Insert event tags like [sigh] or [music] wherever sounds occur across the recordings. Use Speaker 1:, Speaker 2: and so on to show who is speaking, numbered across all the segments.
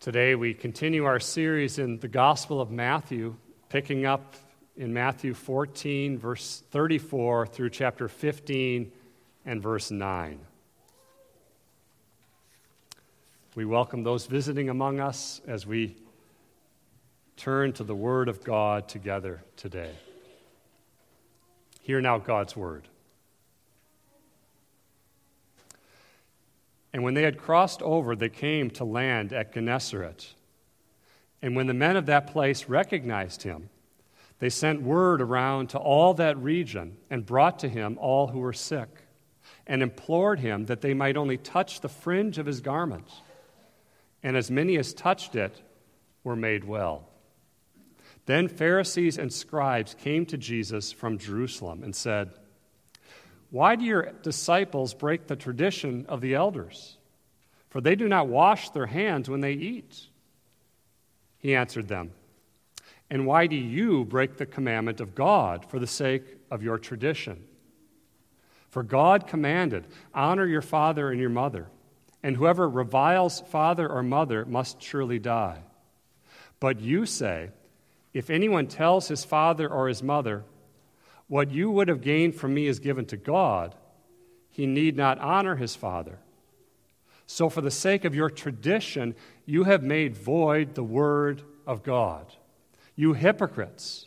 Speaker 1: Today, we continue our series in the Gospel of Matthew, picking up in Matthew 14, verse 34, through chapter 15 and verse 9. We welcome those visiting among us as we turn to the Word of God together today. Hear now God's Word. And when they had crossed over, they came to land at Gennesaret. And when the men of that place recognized him, they sent word around to all that region and brought to him all who were sick, and implored him that they might only touch the fringe of his garments. And as many as touched it were made well. Then Pharisees and scribes came to Jesus from Jerusalem and said, why do your disciples break the tradition of the elders? For they do not wash their hands when they eat. He answered them, And why do you break the commandment of God for the sake of your tradition? For God commanded, Honor your father and your mother, and whoever reviles father or mother must surely die. But you say, If anyone tells his father or his mother, what you would have gained from me is given to God. He need not honor his father. So, for the sake of your tradition, you have made void the word of God. You hypocrites.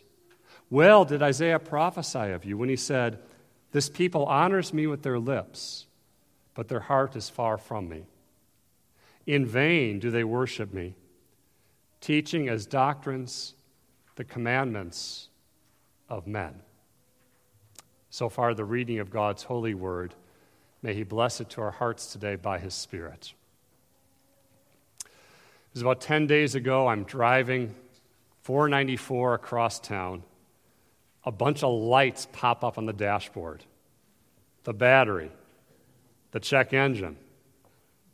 Speaker 1: Well did Isaiah prophesy of you when he said, This people honors me with their lips, but their heart is far from me. In vain do they worship me, teaching as doctrines the commandments of men. So far, the reading of God's holy word. May He bless it to our hearts today by His Spirit. It was about 10 days ago. I'm driving 494 across town. A bunch of lights pop up on the dashboard the battery, the check engine,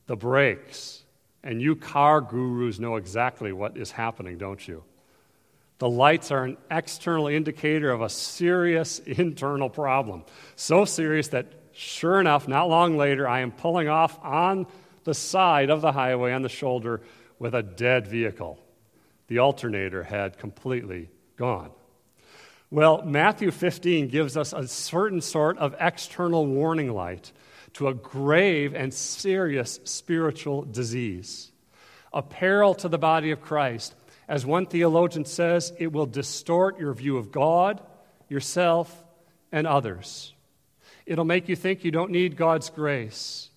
Speaker 1: the brakes. And you car gurus know exactly what is happening, don't you? The lights are an external indicator of a serious [laughs] internal problem. So serious that, sure enough, not long later, I am pulling off on the side of the highway on the shoulder with a dead vehicle. The alternator had completely gone. Well, Matthew 15 gives us a certain sort of external warning light to a grave and serious spiritual disease, a peril to the body of Christ as one theologian says, it will distort your view of God, yourself, and others. It'll make you think you don't need God's grace.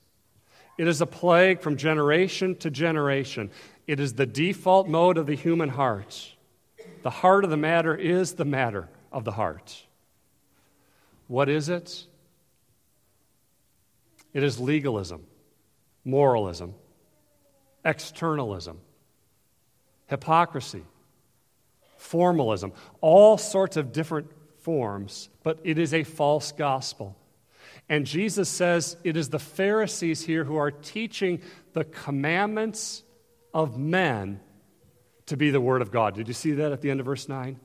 Speaker 1: It is a plague from generation to generation. It is the default mode of the human heart. The heart of the matter is the matter of the heart. What is it? It is legalism, moralism, externalism hypocrisy, formalism, all sorts of different forms, but it is a false gospel. And Jesus says it is the Pharisees here who are teaching the commandments of men to be the Word of God. Did you see that at the end of verse 9?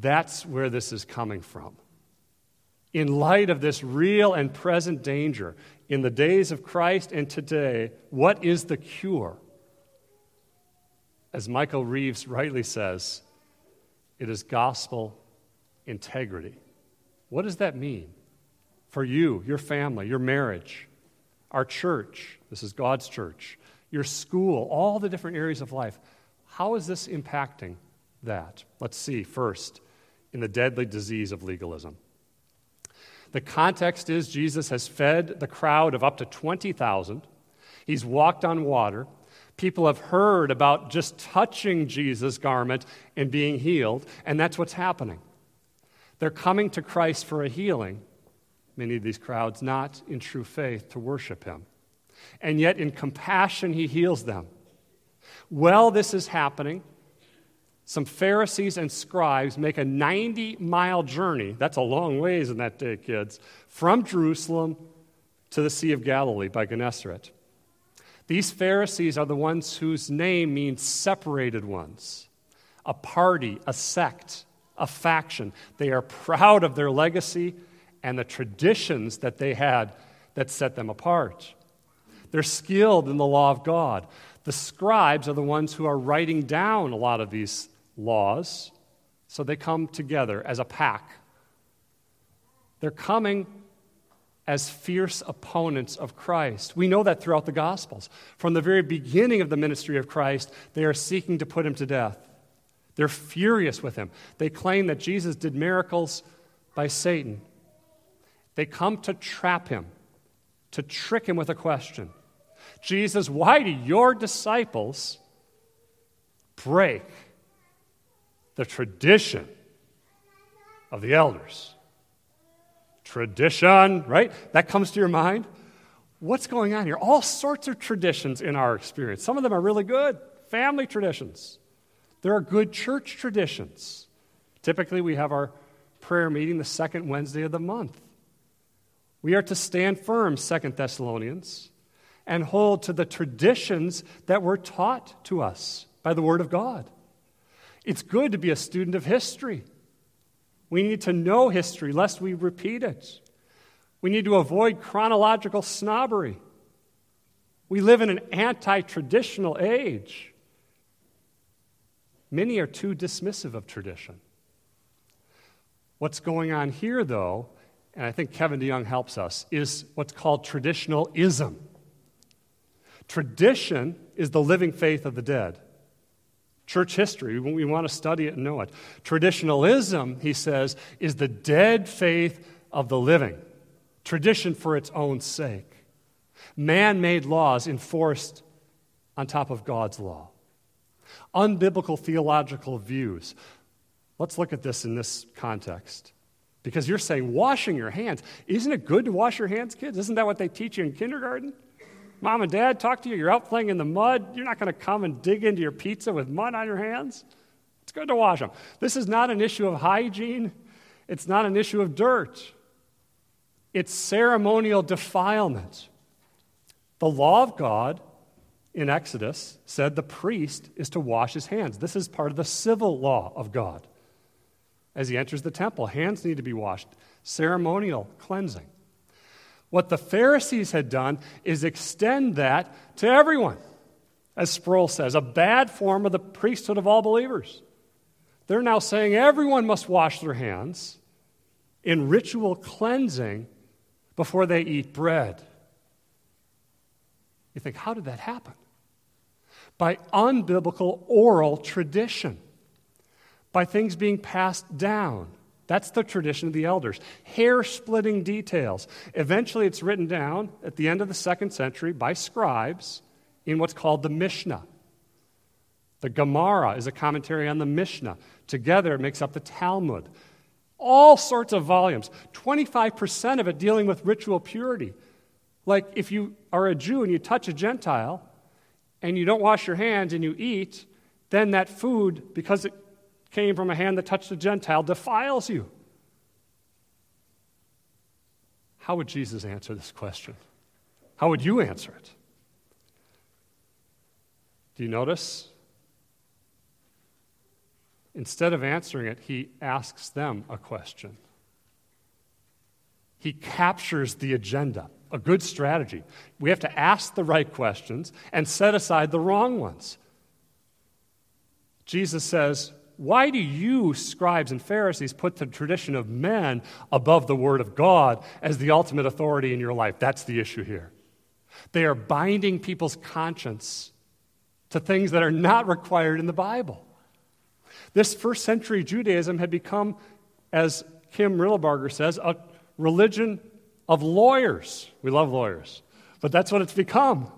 Speaker 1: That's where this is coming from. In light of this real and present danger in the days of Christ and today, what is the cure? As Michael Reeves rightly says, it is gospel integrity. What does that mean for you, your family, your marriage, our church? This is God's church, your school, all the different areas of life. How is this impacting that? Let's see first in the deadly disease of legalism. The context is Jesus has fed the crowd of up to 20,000. He's walked on water. People have heard about just touching Jesus' garment and being healed, and that's what's happening. They're coming to Christ for a healing, many of these crowds, not in true faith to worship him. And yet, in compassion, he heals them. While this is happening, some Pharisees and scribes make a 90 mile journey. That's a long ways in that day, kids, from Jerusalem to the Sea of Galilee by Gennesaret. These Pharisees are the ones whose name means separated ones, a party, a sect, a faction. They are proud of their legacy and the traditions that they had that set them apart. They're skilled in the law of God. The scribes are the ones who are writing down a lot of these laws, so they come together as a pack. They're coming as fierce opponents of Christ. We know that throughout the Gospels. From the very beginning of the ministry of Christ, they are seeking to put him to death. They're furious with him. They claim that Jesus did miracles by Satan. They come to trap him, to trick him with a question Jesus, why do your disciples break the tradition of the elders? Tradition, right? That comes to your mind. What's going on here? All sorts of traditions in our experience. Some of them are really good family traditions. There are good church traditions. Typically, we have our prayer meeting the second Wednesday of the month. We are to stand firm, Second Thessalonians, and hold to the traditions that were taught to us by the Word of God. It's good to be a student of history. We need to know history lest we repeat it. We need to avoid chronological snobbery. We live in an anti traditional age. Many are too dismissive of tradition. What's going on here, though, and I think Kevin DeYoung helps us, is what's called traditionalism. Tradition is the living faith of the dead. Church history, we want to study it and know it. Traditionalism, he says, is the dead faith of the living, tradition for its own sake. Man made laws enforced on top of God's law. Unbiblical theological views. Let's look at this in this context. Because you're saying washing your hands. Isn't it good to wash your hands, kids? Isn't that what they teach you in kindergarten? Mom and dad talk to you, you're out playing in the mud, you're not going to come and dig into your pizza with mud on your hands. It's good to wash them. This is not an issue of hygiene, it's not an issue of dirt, it's ceremonial defilement. The law of God in Exodus said the priest is to wash his hands. This is part of the civil law of God. As he enters the temple, hands need to be washed, ceremonial cleansing. What the Pharisees had done is extend that to everyone, as Sproul says, a bad form of the priesthood of all believers. They're now saying everyone must wash their hands in ritual cleansing before they eat bread. You think, how did that happen? By unbiblical oral tradition, by things being passed down. That's the tradition of the elders. Hair splitting details. Eventually, it's written down at the end of the second century by scribes in what's called the Mishnah. The Gemara is a commentary on the Mishnah. Together, it makes up the Talmud. All sorts of volumes, 25% of it dealing with ritual purity. Like if you are a Jew and you touch a Gentile and you don't wash your hands and you eat, then that food, because it came from a hand that touched a Gentile defiles you. How would Jesus answer this question? How would you answer it? Do you notice? Instead of answering it, he asks them a question. He captures the agenda, a good strategy. We have to ask the right questions and set aside the wrong ones. Jesus says, why do you, scribes and Pharisees, put the tradition of men above the Word of God as the ultimate authority in your life? That's the issue here. They are binding people's conscience to things that are not required in the Bible. This first century Judaism had become, as Kim Riddlebarger says, a religion of lawyers. We love lawyers, but that's what it's become.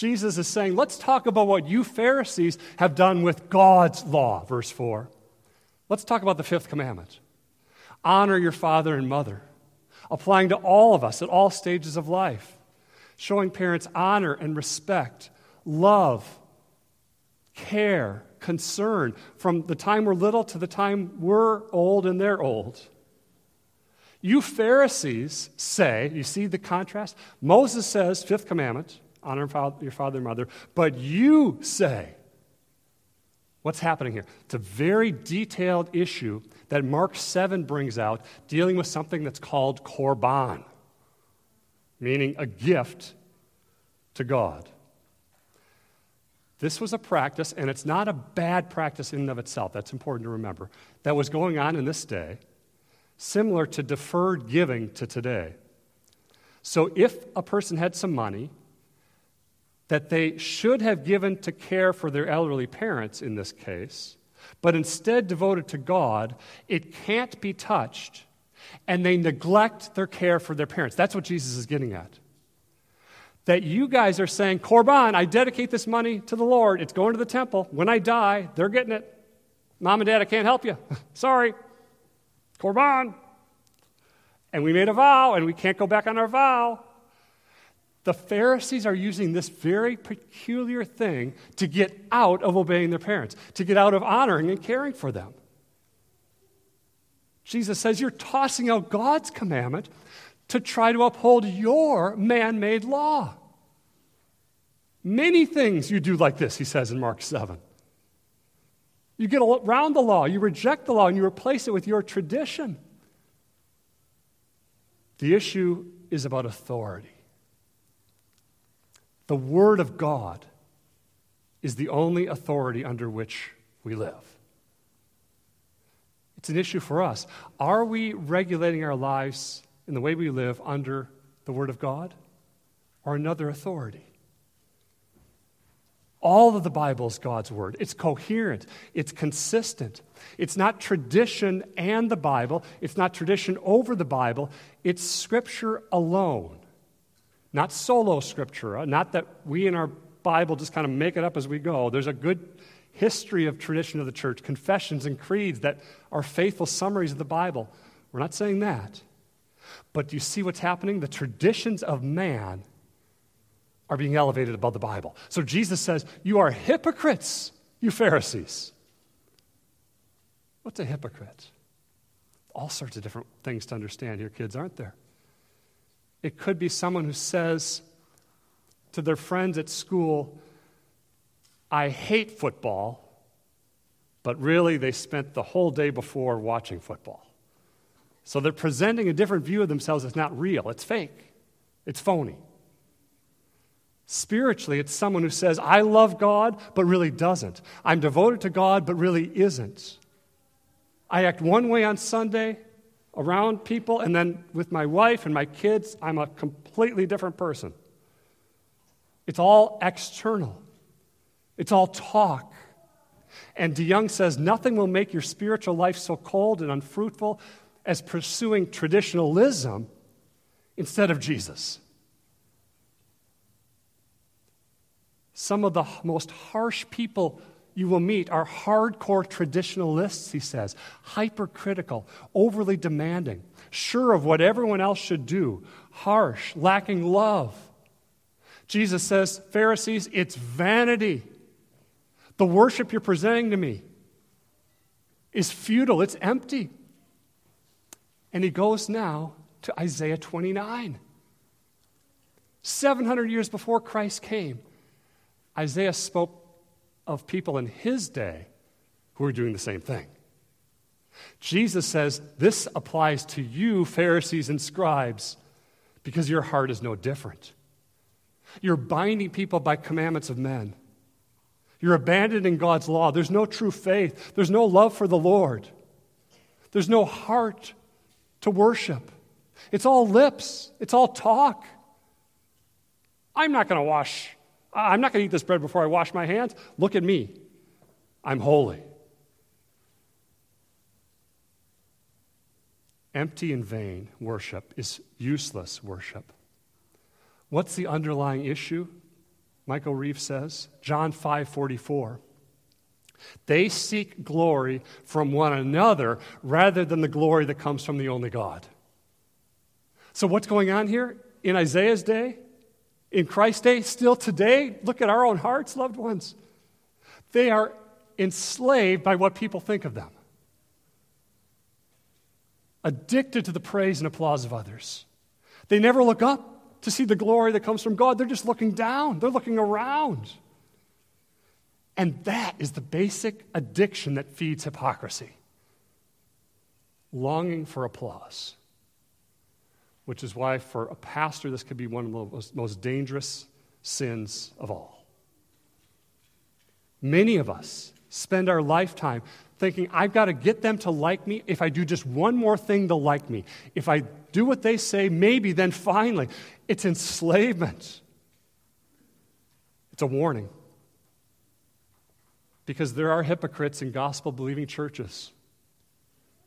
Speaker 1: Jesus is saying, let's talk about what you Pharisees have done with God's law, verse 4. Let's talk about the fifth commandment honor your father and mother, applying to all of us at all stages of life, showing parents honor and respect, love, care, concern from the time we're little to the time we're old and they're old. You Pharisees say, you see the contrast? Moses says, fifth commandment, honor your father and mother, but you say, What's happening here? It's a very detailed issue that Mark 7 brings out, dealing with something that's called korban, meaning a gift to God. This was a practice, and it's not a bad practice in and of itself. That's important to remember. That was going on in this day, similar to deferred giving to today. So if a person had some money that they should have given to care for their elderly parents in this case, but instead devoted to God, it can't be touched, and they neglect their care for their parents. That's what Jesus is getting at that you guys are saying, Korban, I dedicate this money to the Lord. It's going to the temple. When I die, they're getting it. Mom and dad, I can't help you. [laughs] Sorry. Korban. And we made a vow, and we can't go back on our vow. The Pharisees are using this very peculiar thing to get out of obeying their parents, to get out of honoring and caring for them. Jesus says, You're tossing out God's commandment to try to uphold your man made law. Many things you do like this, he says in Mark 7. You get around the law, you reject the law, and you replace it with your tradition. The issue is about authority. The Word of God is the only authority under which we live. It's an issue for us. Are we regulating our lives in the way we live under the Word of God or another authority. All of the Bible is God's Word. It's coherent, it's consistent. It's not tradition and the Bible, it's not tradition over the Bible, it's Scripture alone. Not solo Scriptura, not that we in our Bible just kind of make it up as we go. There's a good history of tradition of the church, confessions and creeds that are faithful summaries of the Bible. We're not saying that. But do you see what's happening? The traditions of man are being elevated above the Bible. So Jesus says, You are hypocrites, you Pharisees. What's a hypocrite? All sorts of different things to understand here, kids, aren't there? It could be someone who says to their friends at school, I hate football, but really they spent the whole day before watching football. So they're presenting a different view of themselves that's not real, it's fake, it's phony. Spiritually, it's someone who says, I love God, but really doesn't. I'm devoted to God, but really isn't. I act one way on Sunday around people, and then with my wife and my kids, I'm a completely different person. It's all external, it's all talk. And DeYoung says, Nothing will make your spiritual life so cold and unfruitful as pursuing traditionalism instead of Jesus. Some of the most harsh people you will meet are hardcore traditionalists, he says, hypercritical, overly demanding, sure of what everyone else should do, harsh, lacking love. Jesus says, Pharisees, it's vanity. The worship you're presenting to me is futile, it's empty. And he goes now to Isaiah 29. 700 years before Christ came, Isaiah spoke of people in his day who were doing the same thing. Jesus says, This applies to you, Pharisees and scribes, because your heart is no different. You're binding people by commandments of men. You're abandoning God's law. There's no true faith. There's no love for the Lord. There's no heart to worship. It's all lips, it's all talk. I'm not going to wash, I'm not going to eat this bread before I wash my hands. Look at me. I'm holy. Empty and vain worship is useless worship. What's the underlying issue? Michael Reeves says, John 5 44. They seek glory from one another rather than the glory that comes from the only God. So, what's going on here in Isaiah's day, in Christ's day, still today? Look at our own hearts, loved ones. They are enslaved by what people think of them, addicted to the praise and applause of others. They never look up to see the glory that comes from God, they're just looking down, they're looking around. And that is the basic addiction that feeds hypocrisy longing for applause. Which is why, for a pastor, this could be one of the most, most dangerous sins of all. Many of us spend our lifetime thinking, I've got to get them to like me. If I do just one more thing, they'll like me. If I do what they say, maybe then finally. It's enslavement. It's a warning. Because there are hypocrites in gospel believing churches.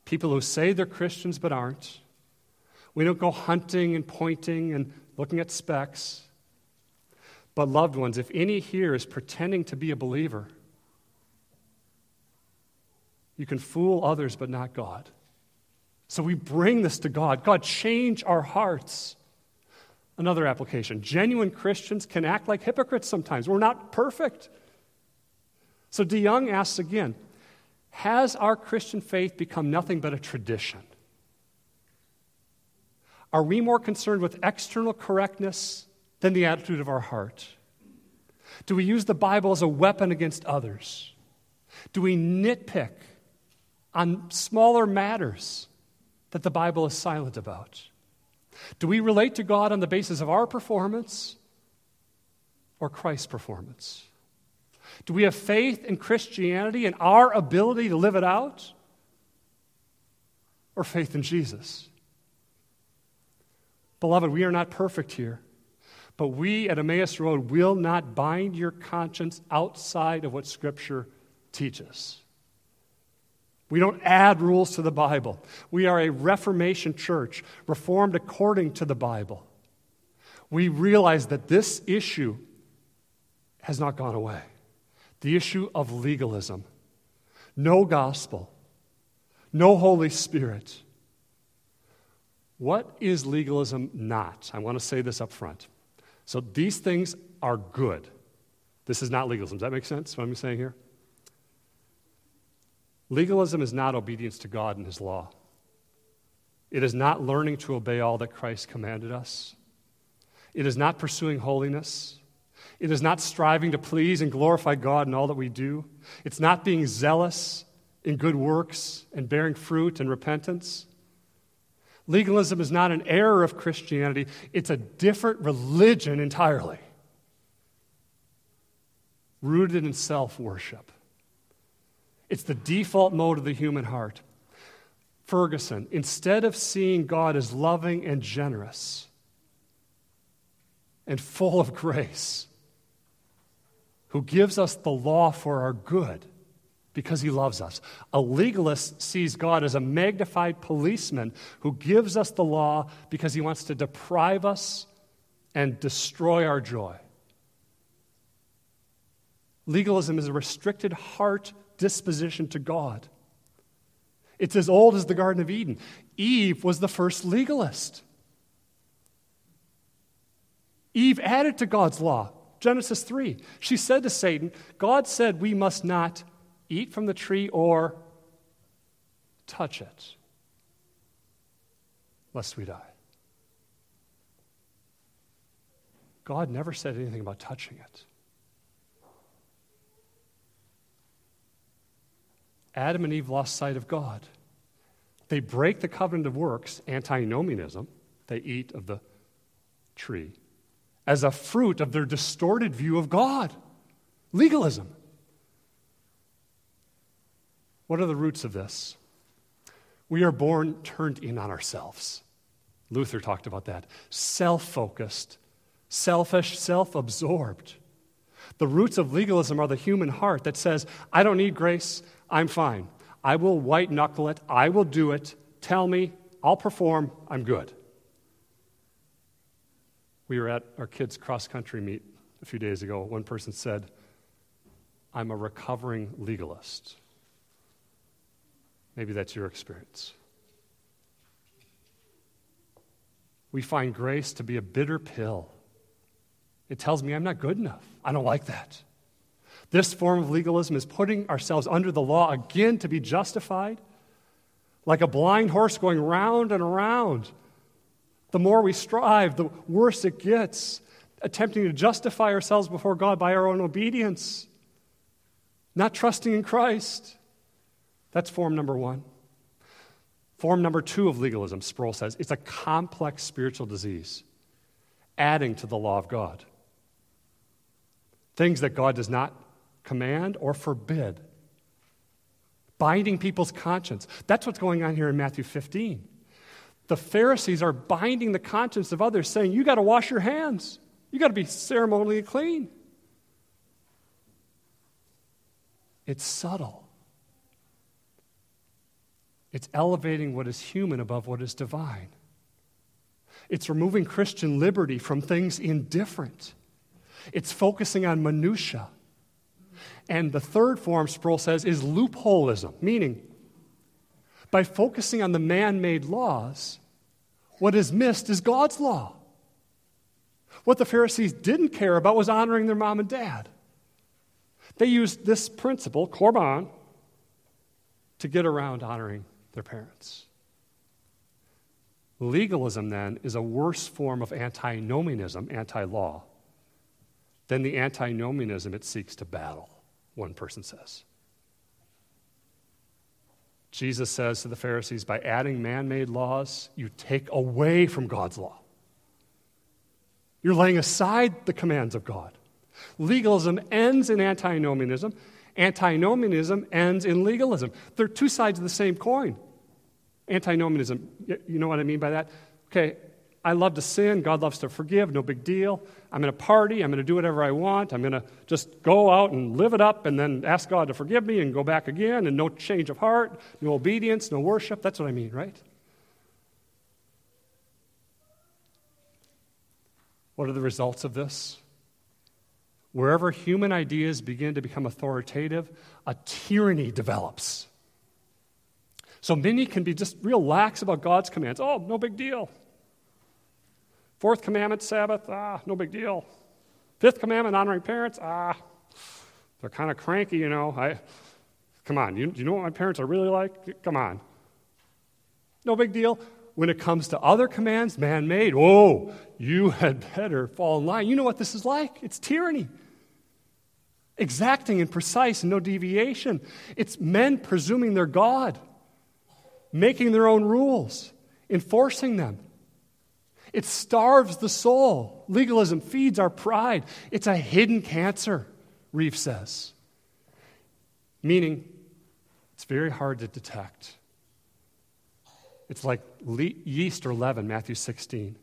Speaker 1: People who say they're Christians but aren't. We don't go hunting and pointing and looking at specks. But, loved ones, if any here is pretending to be a believer, you can fool others but not God. So we bring this to God. God, change our hearts. Another application genuine Christians can act like hypocrites sometimes. We're not perfect. So DeYoung asks again Has our Christian faith become nothing but a tradition? Are we more concerned with external correctness than the attitude of our heart? Do we use the Bible as a weapon against others? Do we nitpick on smaller matters that the Bible is silent about? Do we relate to God on the basis of our performance or Christ's performance? Do we have faith in Christianity and our ability to live it out? Or faith in Jesus? Beloved, we are not perfect here. But we at Emmaus Road will not bind your conscience outside of what Scripture teaches. We don't add rules to the Bible. We are a Reformation church, reformed according to the Bible. We realize that this issue has not gone away the issue of legalism. No gospel, no Holy Spirit. What is legalism not? I want to say this up front. So these things are good. This is not legalism. Does that make sense, what I'm saying here? Legalism is not obedience to God and His law. It is not learning to obey all that Christ commanded us. It is not pursuing holiness. It is not striving to please and glorify God in all that we do. It's not being zealous in good works and bearing fruit and repentance. Legalism is not an error of Christianity, it's a different religion entirely, rooted in self worship. It's the default mode of the human heart. Ferguson, instead of seeing God as loving and generous and full of [laughs] grace, who gives us the law for our good, because he loves us. A legalist sees God as a magnified policeman who gives us the law because he wants to deprive us and destroy our joy. Legalism is a restricted heart disposition to God. It's as old as the Garden of Eden. Eve was the first legalist. Eve added to God's law. Genesis 3. She said to Satan, God said we must not eat from the tree or touch it, lest we die. God never said anything about touching it. Adam and Eve lost sight of God. They break the covenant of works, antinomianism, they eat of the tree, as a fruit of their distorted view of God, legalism. What are the roots of this? We are born turned in on ourselves. Luther talked about that. Self focused, selfish, self absorbed. The roots of legalism are the human heart that says, I don't need grace, I'm fine. I will white knuckle it, I will do it. Tell me, I'll perform, I'm good. We were at our kids' cross country meet a few days ago. One person said, I'm a recovering legalist. Maybe that's your experience. We find grace to be a bitter pill. It tells me I'm not good enough. I don't like that. This form of legalism is putting ourselves under the law again to be justified, like a blind horse going round and around. The more we strive, the worse it gets, attempting to justify ourselves before God by our own obedience, not trusting in Christ. That's form number one. Form number two of legalism, Sproul says, it's a complex spiritual disease, adding to the law of God. things that God does not command or forbid, binding people's conscience. That's what's going on here in Matthew 15. The Pharisees are binding the conscience of others, saying, You got to wash your hands, you got to be ceremonially clean. It's subtle. It's elevating what is human above what is divine. It's removing Christian liberty from things indifferent. It's focusing on minutia. And the third form, Sproul says, is loopholism, meaning by focusing on the man made laws, what is missed is God's law. What the Pharisees didn't care about was honoring their mom and dad. They used this principle, korban, to get around honoring their parents. Legalism, then, is a worse form of antinomianism, anti law, than the antinomianism it seeks to battle, one person says. Jesus says to the Pharisees, by adding man made laws, you take away from God's law. You're laying aside the commands of God. Legalism ends in antinomianism, antinomianism ends in legalism. They're two sides of the same coin. Antinomianism, you know what I mean by that? Okay, I love to sin. God loves to forgive. No big deal. I'm going to party. I'm going to do whatever I want. I'm going to just go out and live it up and then ask God to forgive me and go back again and no change of heart, no obedience, no worship. That's what I mean, right? What are the results of this? Wherever human ideas begin to become authoritative, a tyranny develops. So many can be just real lax about God's commands. Oh, no big deal. Fourth commandment, Sabbath, ah, no big deal. Fifth commandment, honoring parents, ah, they're kind of cranky, you know. I, come on, you, you know what my parents are really like? Come on. No big deal. When it comes to other commands, man made, whoa, you had better fall in line. You know what this is like? It's tyranny. Exacting and precise and no deviation. It's men presuming they're God making their own rules, enforcing them. It starves the soul. Legalism feeds our pride. It's a hidden cancer, Reeves says. Meaning, it's very hard to detect. It's like yeast or leaven, Matthew 16.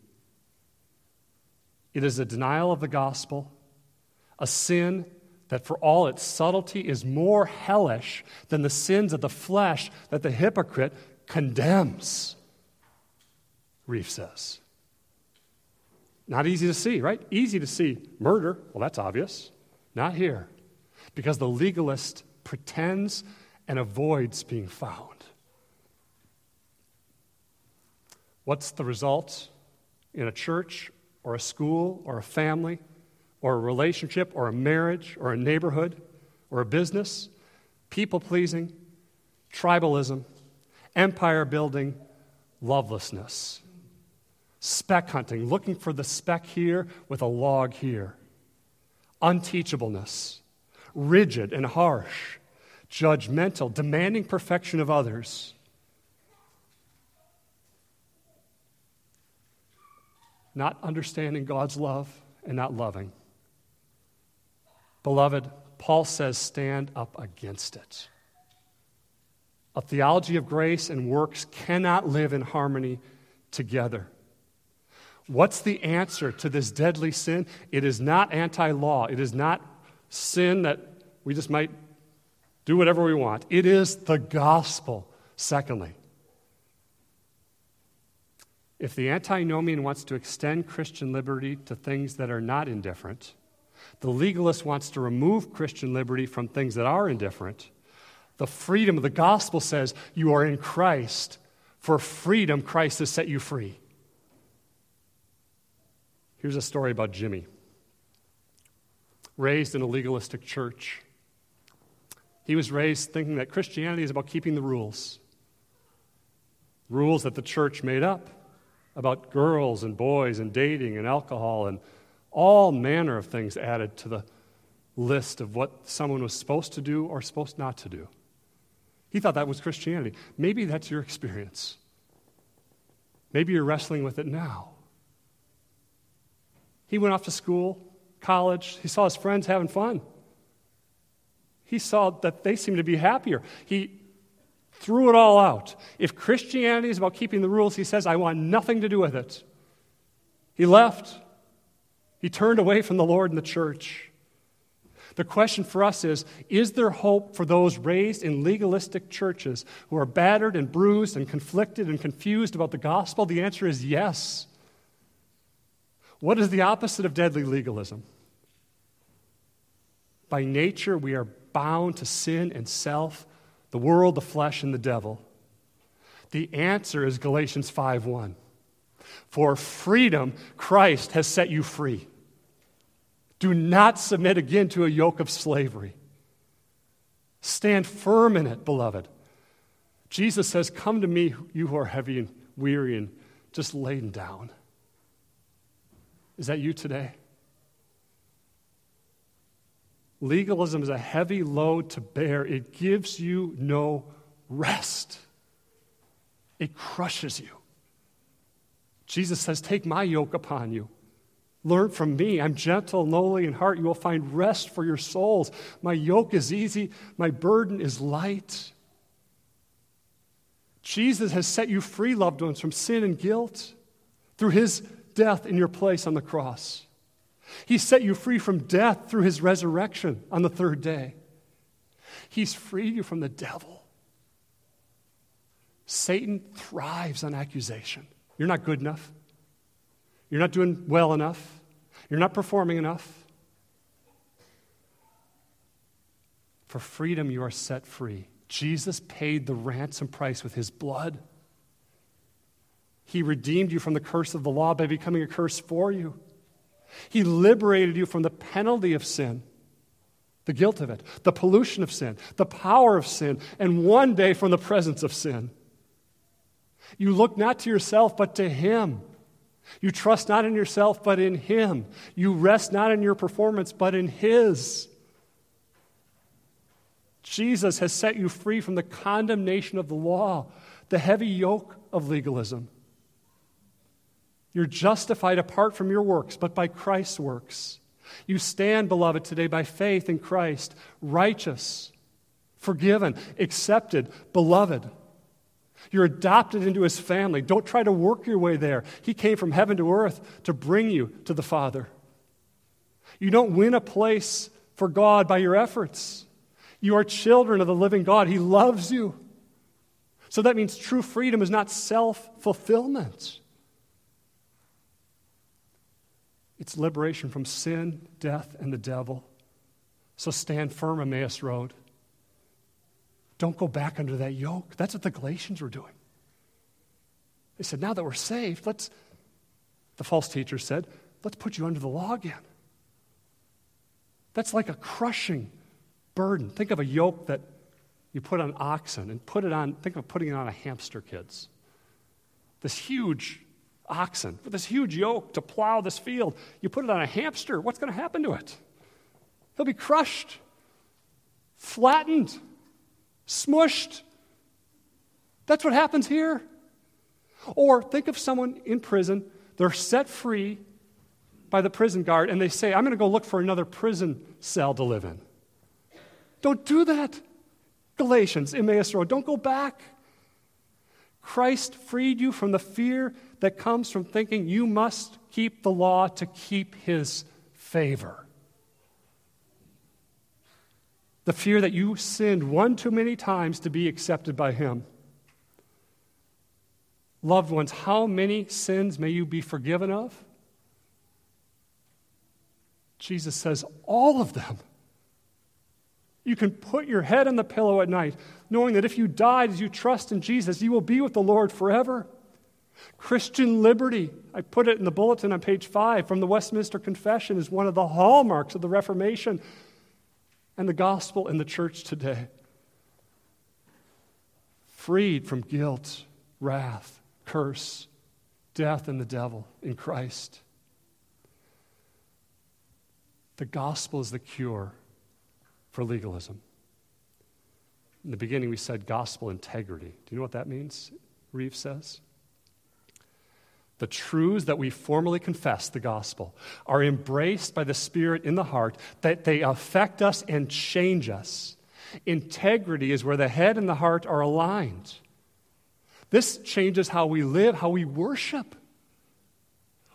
Speaker 1: It is a denial of the gospel, a sin that for all its subtlety is more hellish than the sins of the flesh that the hypocrite condemns, Reeves says. Not easy to see, right? Easy to see murder. Well, that's obvious. Not here. Because the legalist pretends and avoids being found. What's the result in a church or a school or a family or a relationship or a marriage or a neighborhood or a business? People pleasing, tribalism, empire building, lovelessness. Speck hunting, looking for the speck here with a log here. Unteachableness, rigid and harsh, judgmental, demanding perfection of others. Not understanding God's love and not loving. Beloved, Paul says, stand up against it. A theology of grace and works cannot live in harmony together. What's the answer to this deadly sin? It is not anti law. It is not sin that we just might do whatever we want. It is the gospel, secondly. If the antinomian wants to extend Christian liberty to things that are not indifferent, the legalist wants to remove Christian liberty from things that are indifferent, the freedom of the gospel says you are in Christ. For freedom, Christ has set you free. Here's a story about Jimmy. Raised in a legalistic church, he was raised thinking that Christianity is about keeping the rules. Rules that the church made up about girls and boys and dating and alcohol and all manner of things added to the list of what someone was supposed to do or supposed not to do. He thought that was Christianity. Maybe that's your experience. Maybe you're wrestling with it now. He went off to school, college. He saw his friends having fun. He saw that they seemed to be happier. He threw it all out. If Christianity is about keeping the rules, he says, I want nothing to do with it. He left. He turned away from the Lord and the church. The question for us is Is there hope for those raised in legalistic churches who are battered and bruised and conflicted and confused about the gospel? The answer is yes. What is the opposite of deadly legalism? By nature, we are bound to sin and self, the world, the flesh, and the devil. The answer is Galatians 5:1. For freedom, Christ has set you free. Do not submit again to a yoke of slavery. Stand firm in it, beloved. Jesus says, Come to me, you who are heavy and weary and just laden down. Is that you today? Legalism is a heavy load to bear, it gives you no rest, it crushes you. Jesus says, Take my yoke upon you. Learn from me. I'm gentle and lowly in heart. You will find rest for your souls. My yoke is easy, my burden is light. Jesus has set you free, loved ones, from sin and guilt through his death in your place on the cross. He set you free from death through his resurrection on the third day. He's freed you from the devil. Satan thrives on accusation. You're not good enough. You're not doing well enough. You're not performing enough. For freedom, you are set free. Jesus paid the ransom price with his blood. He redeemed you from the curse of the law by becoming a curse for you. He liberated you from the penalty of sin, the guilt of it, the pollution of sin, the power of sin, and one day from the presence of sin. You look not to yourself, but to Him. You trust not in yourself, but in Him. You rest not in your performance, but in His. Jesus has set you free from the condemnation of the law, the heavy yoke of legalism. You're justified apart from your works, but by Christ's works. You stand, beloved, today by faith in Christ, righteous, forgiven, accepted, beloved. You're adopted into his family. Don't try to work your way there. He came from heaven to earth to bring you to the Father. You don't win a place for God by your efforts. You are children of the living God. He loves you. So that means true freedom is not self fulfillment, it's liberation from sin, death, and the devil. So stand firm, Emmaus Road. Don't go back under that yoke. That's what the Galatians were doing. They said, now that we're saved, let's, the false teacher said, let's put you under the law again. That's like a crushing burden. Think of a yoke that you put on oxen and put it on, think of putting it on a hamster, kids. This huge oxen with this huge yoke to plow this field. You put it on a hamster, what's going to happen to it? He'll be crushed, flattened smushed. That's what happens here. Or think of someone in prison, they're set free by the prison guard, and they say, I'm going to go look for another prison cell to live in. Don't do that. Galatians, Emmaus Road, don't go back. Christ freed you from the fear that comes from thinking you must keep the law to keep his favor. The fear that you sinned one too many times to be accepted by Him. Loved ones, how many sins may you be forgiven of? Jesus says, all of them. You can put your head on the pillow at night, knowing that if you died as you trust in Jesus, you will be with the Lord forever. Christian liberty, I put it in the bulletin on page five from the Westminster Confession, is one of the hallmarks of the Reformation and the gospel in the church today. Freed from guilt, wrath, curse, death, and the devil in Christ. The gospel is the cure for legalism. In the beginning, we said gospel integrity. Do you know what that means? Reeves says. The truths that we formally confess, the gospel, are embraced by the Spirit in the heart, that they affect us and change us. Integrity is where the head and the heart are aligned. This changes how we live, how we worship.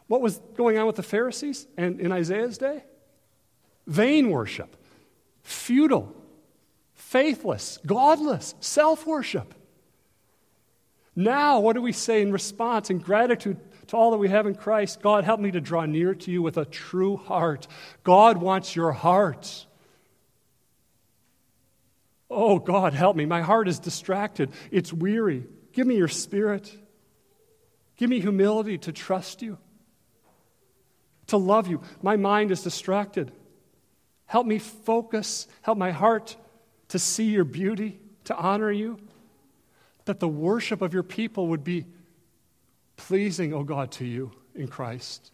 Speaker 1: What was going on with the Pharisees and in Isaiah's day? Vain worship, futile, faithless, godless, self worship. Now, what do we say in response in gratitude to all that we have in Christ? God, help me to draw near to you with a true heart. God wants your heart. Oh, God, help me. My heart is distracted, it's weary. Give me your spirit. Give me humility to trust you, to love you. My mind is distracted. Help me focus. Help my heart to see your beauty, to honor you that the worship of your people would be pleasing, O oh God, to you in Christ.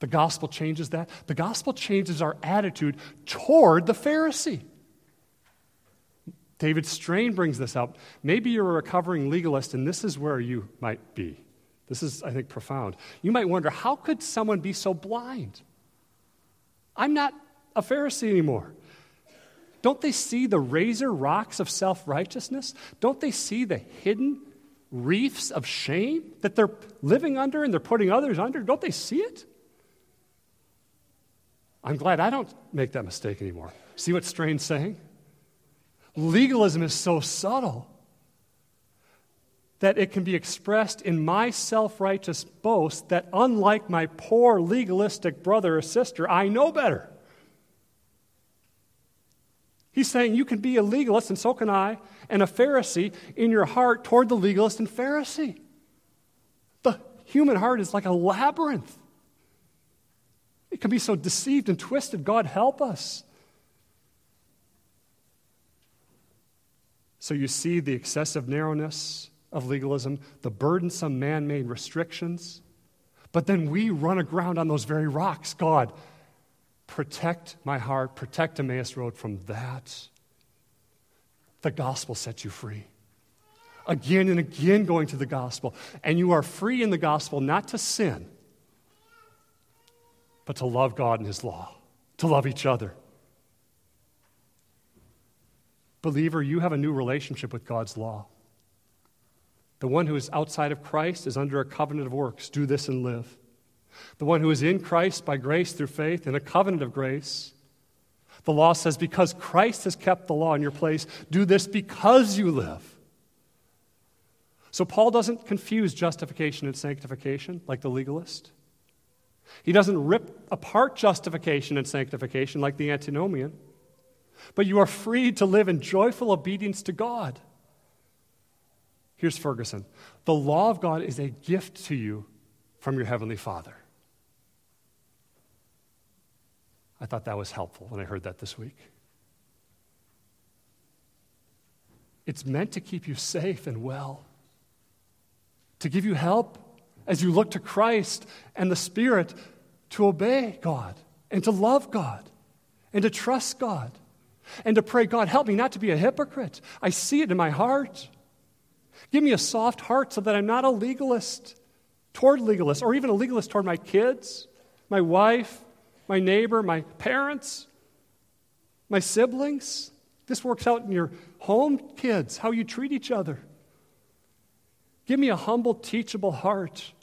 Speaker 1: The gospel changes that. The gospel changes our attitude toward the Pharisee. David Strain brings this up. Maybe you're a recovering legalist, and this is where you might be. This is, I think, profound. You might wonder how could someone be so blind? I'm not a Pharisee anymore. Don't they see the razor rocks of self righteousness? Don't they see the hidden reefs of shame that they're living under and they're putting others under? Don't they see it? I'm glad I don't make that mistake anymore. See what Strain's saying? Legalism is so subtle that it can be expressed in my self righteous boast that, unlike my poor legalistic brother or sister, I know better. He's saying you can be a legalist, and so can I, and a Pharisee in your heart toward the legalist and Pharisee. The human heart is like a labyrinth. It can be so deceived and twisted. God help us. So you see the excessive narrowness of legalism, the burdensome man made restrictions. But then we run aground on those very rocks. God, Protect my heart, protect Emmaus Road from that. The gospel sets you free. Again and again, going to the gospel. And you are free in the gospel not to sin, but to love God and His law, to love each other. Believer, you have a new relationship with God's law. The one who is outside of Christ is under a covenant of works. Do this and live. The one who is in Christ by grace through faith in a covenant of grace. The law says, because Christ has kept the law in your place, do this because you live. So Paul doesn't confuse justification and sanctification like the legalist. He doesn't rip apart justification and sanctification like the antinomian. But you are free to live in joyful obedience to God. Here's Ferguson the law of God is a gift to you from your Heavenly Father. I thought that was helpful when I heard that this week. It's meant to keep you safe and well, to give you help as you look to Christ and the Spirit to obey God and to love God and to trust God and to pray, God, help me not to be a hypocrite. I see it in my heart. Give me a soft heart so that I'm not a legalist toward legalists or even a legalist toward my kids, my wife, my neighbor, my parents, my siblings. This works out in your home, kids, how you treat each other. Give me a humble, teachable heart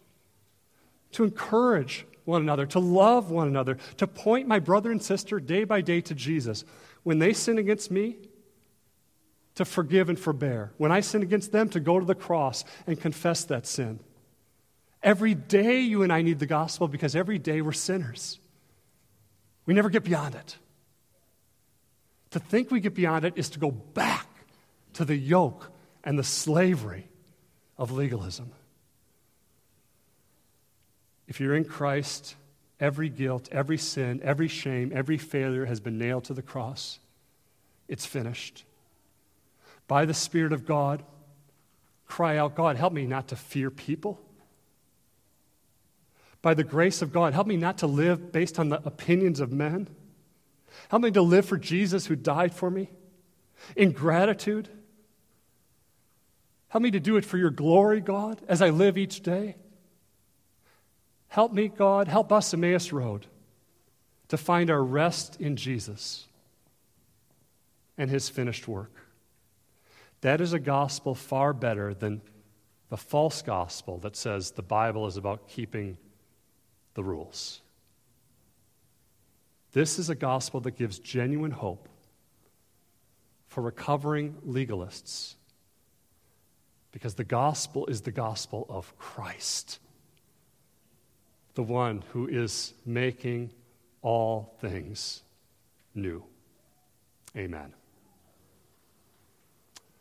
Speaker 1: to encourage one another, to love one another, to point my brother and sister day by day to Jesus. When they sin against me, to forgive and forbear. When I sin against them, to go to the cross and confess that sin. Every day, you and I need the gospel because every day we're sinners. We never get beyond it. To think we get beyond it is to go back to the yoke and the slavery of legalism. If you're in Christ, every guilt, every sin, every shame, every failure has been nailed to the cross. It's finished. By the Spirit of God, cry out, God, help me not to fear people by the grace of God. Help me not to live based on the opinions of men. Help me to live for Jesus who died for me in gratitude. Help me to do it for your glory, God, as I live each day. Help me, God, help us, Emmaus Road, to find our rest in Jesus and his finished work. That is a gospel far better than the false gospel that says the Bible is about keeping the rules. This is a gospel that gives genuine hope for recovering legalists because the gospel is the gospel of Christ, the one who is making all things new. Amen.